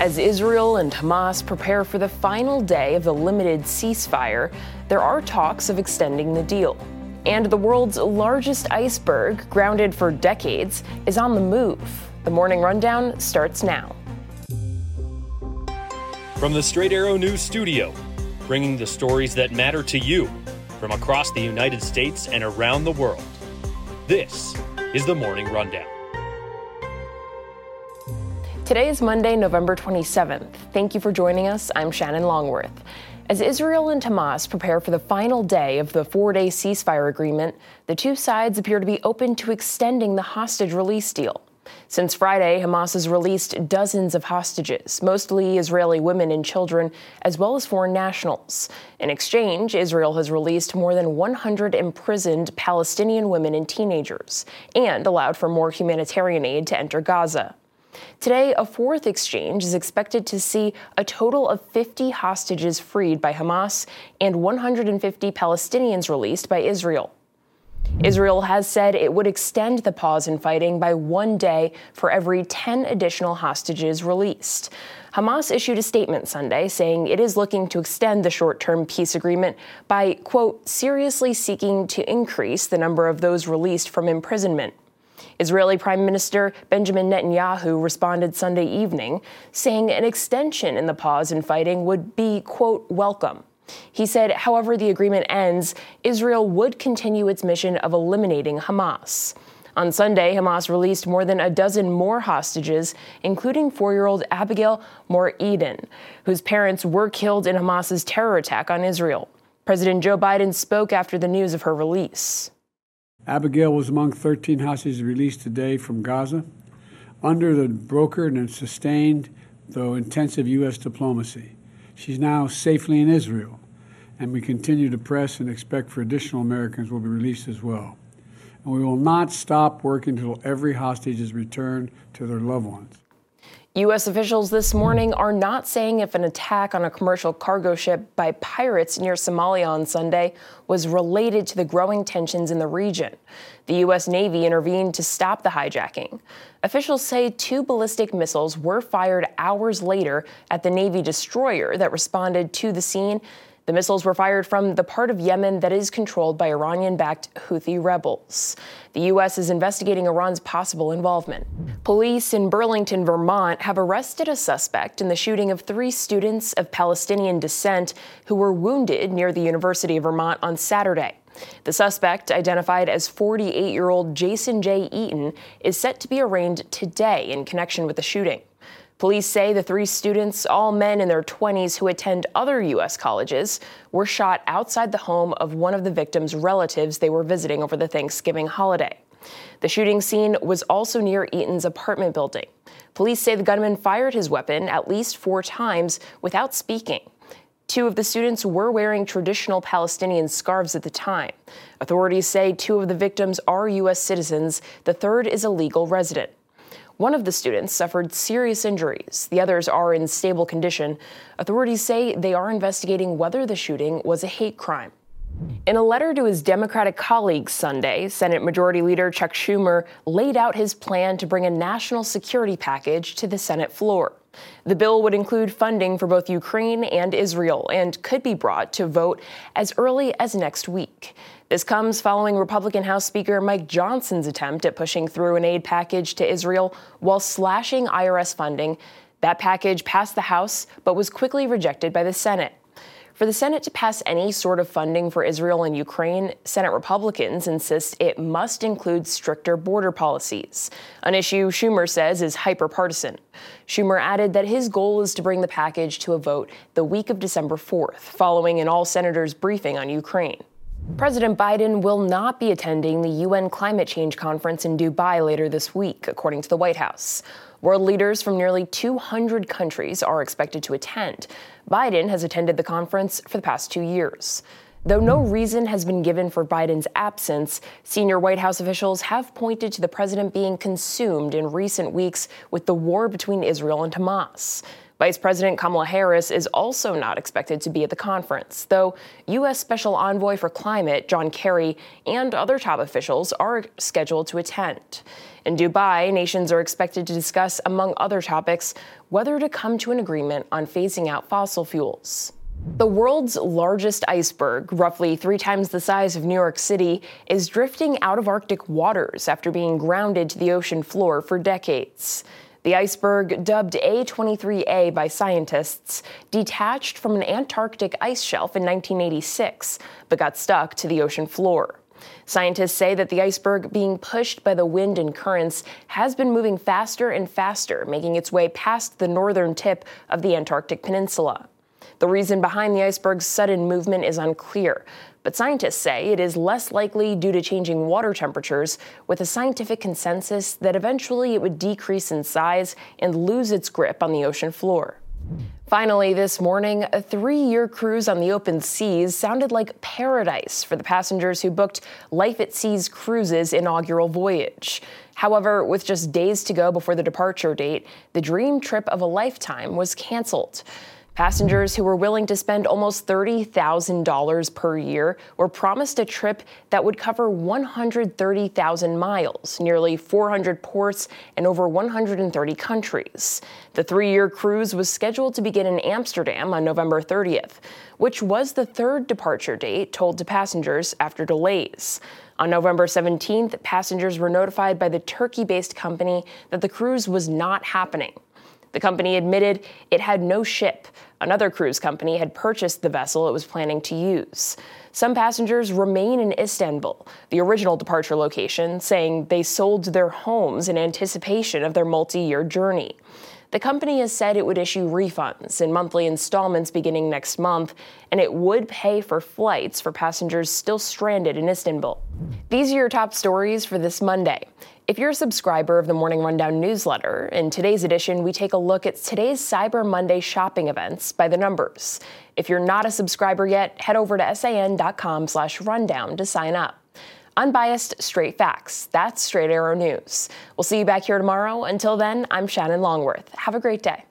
As Israel and Hamas prepare for the final day of the limited ceasefire, there are talks of extending the deal. And the world's largest iceberg, grounded for decades, is on the move. The morning rundown starts now. From the Straight Arrow News Studio, bringing the stories that matter to you from across the United States and around the world. This is the Morning Rundown. Today is Monday, November 27th. Thank you for joining us. I'm Shannon Longworth. As Israel and Hamas prepare for the final day of the four day ceasefire agreement, the two sides appear to be open to extending the hostage release deal. Since Friday, Hamas has released dozens of hostages, mostly Israeli women and children, as well as foreign nationals. In exchange, Israel has released more than 100 imprisoned Palestinian women and teenagers and allowed for more humanitarian aid to enter Gaza. Today, a fourth exchange is expected to see a total of 50 hostages freed by Hamas and 150 Palestinians released by Israel. Israel has said it would extend the pause in fighting by one day for every 10 additional hostages released. Hamas issued a statement Sunday saying it is looking to extend the short term peace agreement by, quote, seriously seeking to increase the number of those released from imprisonment. Israeli Prime Minister Benjamin Netanyahu responded Sunday evening, saying an extension in the pause in fighting would be, quote, welcome. He said, however the agreement ends, Israel would continue its mission of eliminating Hamas. On Sunday, Hamas released more than a dozen more hostages, including four year old Abigail Mor Idan, whose parents were killed in Hamas's terror attack on Israel. President Joe Biden spoke after the news of her release. Abigail was among 13 hostages released today from Gaza under the brokered and sustained, though intensive, U.S. diplomacy. She's now safely in Israel, and we continue to press and expect for additional Americans will be released as well. And we will not stop working until every hostage is returned to their loved ones. U.S. officials this morning are not saying if an attack on a commercial cargo ship by pirates near Somalia on Sunday was related to the growing tensions in the region. The U.S. Navy intervened to stop the hijacking. Officials say two ballistic missiles were fired hours later at the Navy destroyer that responded to the scene the missiles were fired from the part of Yemen that is controlled by Iranian backed Houthi rebels. The U.S. is investigating Iran's possible involvement. Police in Burlington, Vermont have arrested a suspect in the shooting of three students of Palestinian descent who were wounded near the University of Vermont on Saturday. The suspect, identified as 48 year old Jason J. Eaton, is set to be arraigned today in connection with the shooting. Police say the three students, all men in their 20s who attend other U.S. colleges, were shot outside the home of one of the victims' relatives they were visiting over the Thanksgiving holiday. The shooting scene was also near Eaton's apartment building. Police say the gunman fired his weapon at least four times without speaking. Two of the students were wearing traditional Palestinian scarves at the time. Authorities say two of the victims are U.S. citizens, the third is a legal resident. One of the students suffered serious injuries. The others are in stable condition. Authorities say they are investigating whether the shooting was a hate crime. In a letter to his Democratic colleagues Sunday, Senate Majority Leader Chuck Schumer laid out his plan to bring a national security package to the Senate floor. The bill would include funding for both Ukraine and Israel and could be brought to vote as early as next week. This comes following Republican House Speaker Mike Johnson's attempt at pushing through an aid package to Israel while slashing IRS funding. That package passed the House but was quickly rejected by the Senate. For the Senate to pass any sort of funding for Israel and Ukraine, Senate Republicans insist it must include stricter border policies, an issue Schumer says is hyperpartisan. Schumer added that his goal is to bring the package to a vote the week of December 4th, following an all senators briefing on Ukraine. President Biden will not be attending the UN climate change conference in Dubai later this week, according to the White House. World leaders from nearly 200 countries are expected to attend. Biden has attended the conference for the past two years. Though no reason has been given for Biden's absence, senior White House officials have pointed to the president being consumed in recent weeks with the war between Israel and Hamas. Vice President Kamala Harris is also not expected to be at the conference, though U.S. Special Envoy for Climate John Kerry and other top officials are scheduled to attend. In Dubai, nations are expected to discuss, among other topics, whether to come to an agreement on phasing out fossil fuels. The world's largest iceberg, roughly three times the size of New York City, is drifting out of Arctic waters after being grounded to the ocean floor for decades. The iceberg, dubbed A23A by scientists, detached from an Antarctic ice shelf in 1986, but got stuck to the ocean floor. Scientists say that the iceberg, being pushed by the wind and currents, has been moving faster and faster, making its way past the northern tip of the Antarctic Peninsula. The reason behind the iceberg's sudden movement is unclear, but scientists say it is less likely due to changing water temperatures, with a scientific consensus that eventually it would decrease in size and lose its grip on the ocean floor. Finally, this morning, a three year cruise on the open seas sounded like paradise for the passengers who booked Life at Sea's cruise's inaugural voyage. However, with just days to go before the departure date, the dream trip of a lifetime was canceled. Passengers who were willing to spend almost $30,000 per year were promised a trip that would cover 130,000 miles, nearly 400 ports, and over 130 countries. The three year cruise was scheduled to begin in Amsterdam on November 30th, which was the third departure date told to passengers after delays. On November 17th, passengers were notified by the Turkey based company that the cruise was not happening. The company admitted it had no ship. Another cruise company had purchased the vessel it was planning to use. Some passengers remain in Istanbul, the original departure location, saying they sold their homes in anticipation of their multi year journey. The company has said it would issue refunds in monthly installments beginning next month, and it would pay for flights for passengers still stranded in Istanbul. These are your top stories for this Monday. If you're a subscriber of the Morning Rundown newsletter, in today's edition, we take a look at today's Cyber Monday shopping events by the numbers. If you're not a subscriber yet, head over to san.com slash rundown to sign up. Unbiased, straight facts. That's Straight Arrow News. We'll see you back here tomorrow. Until then, I'm Shannon Longworth. Have a great day.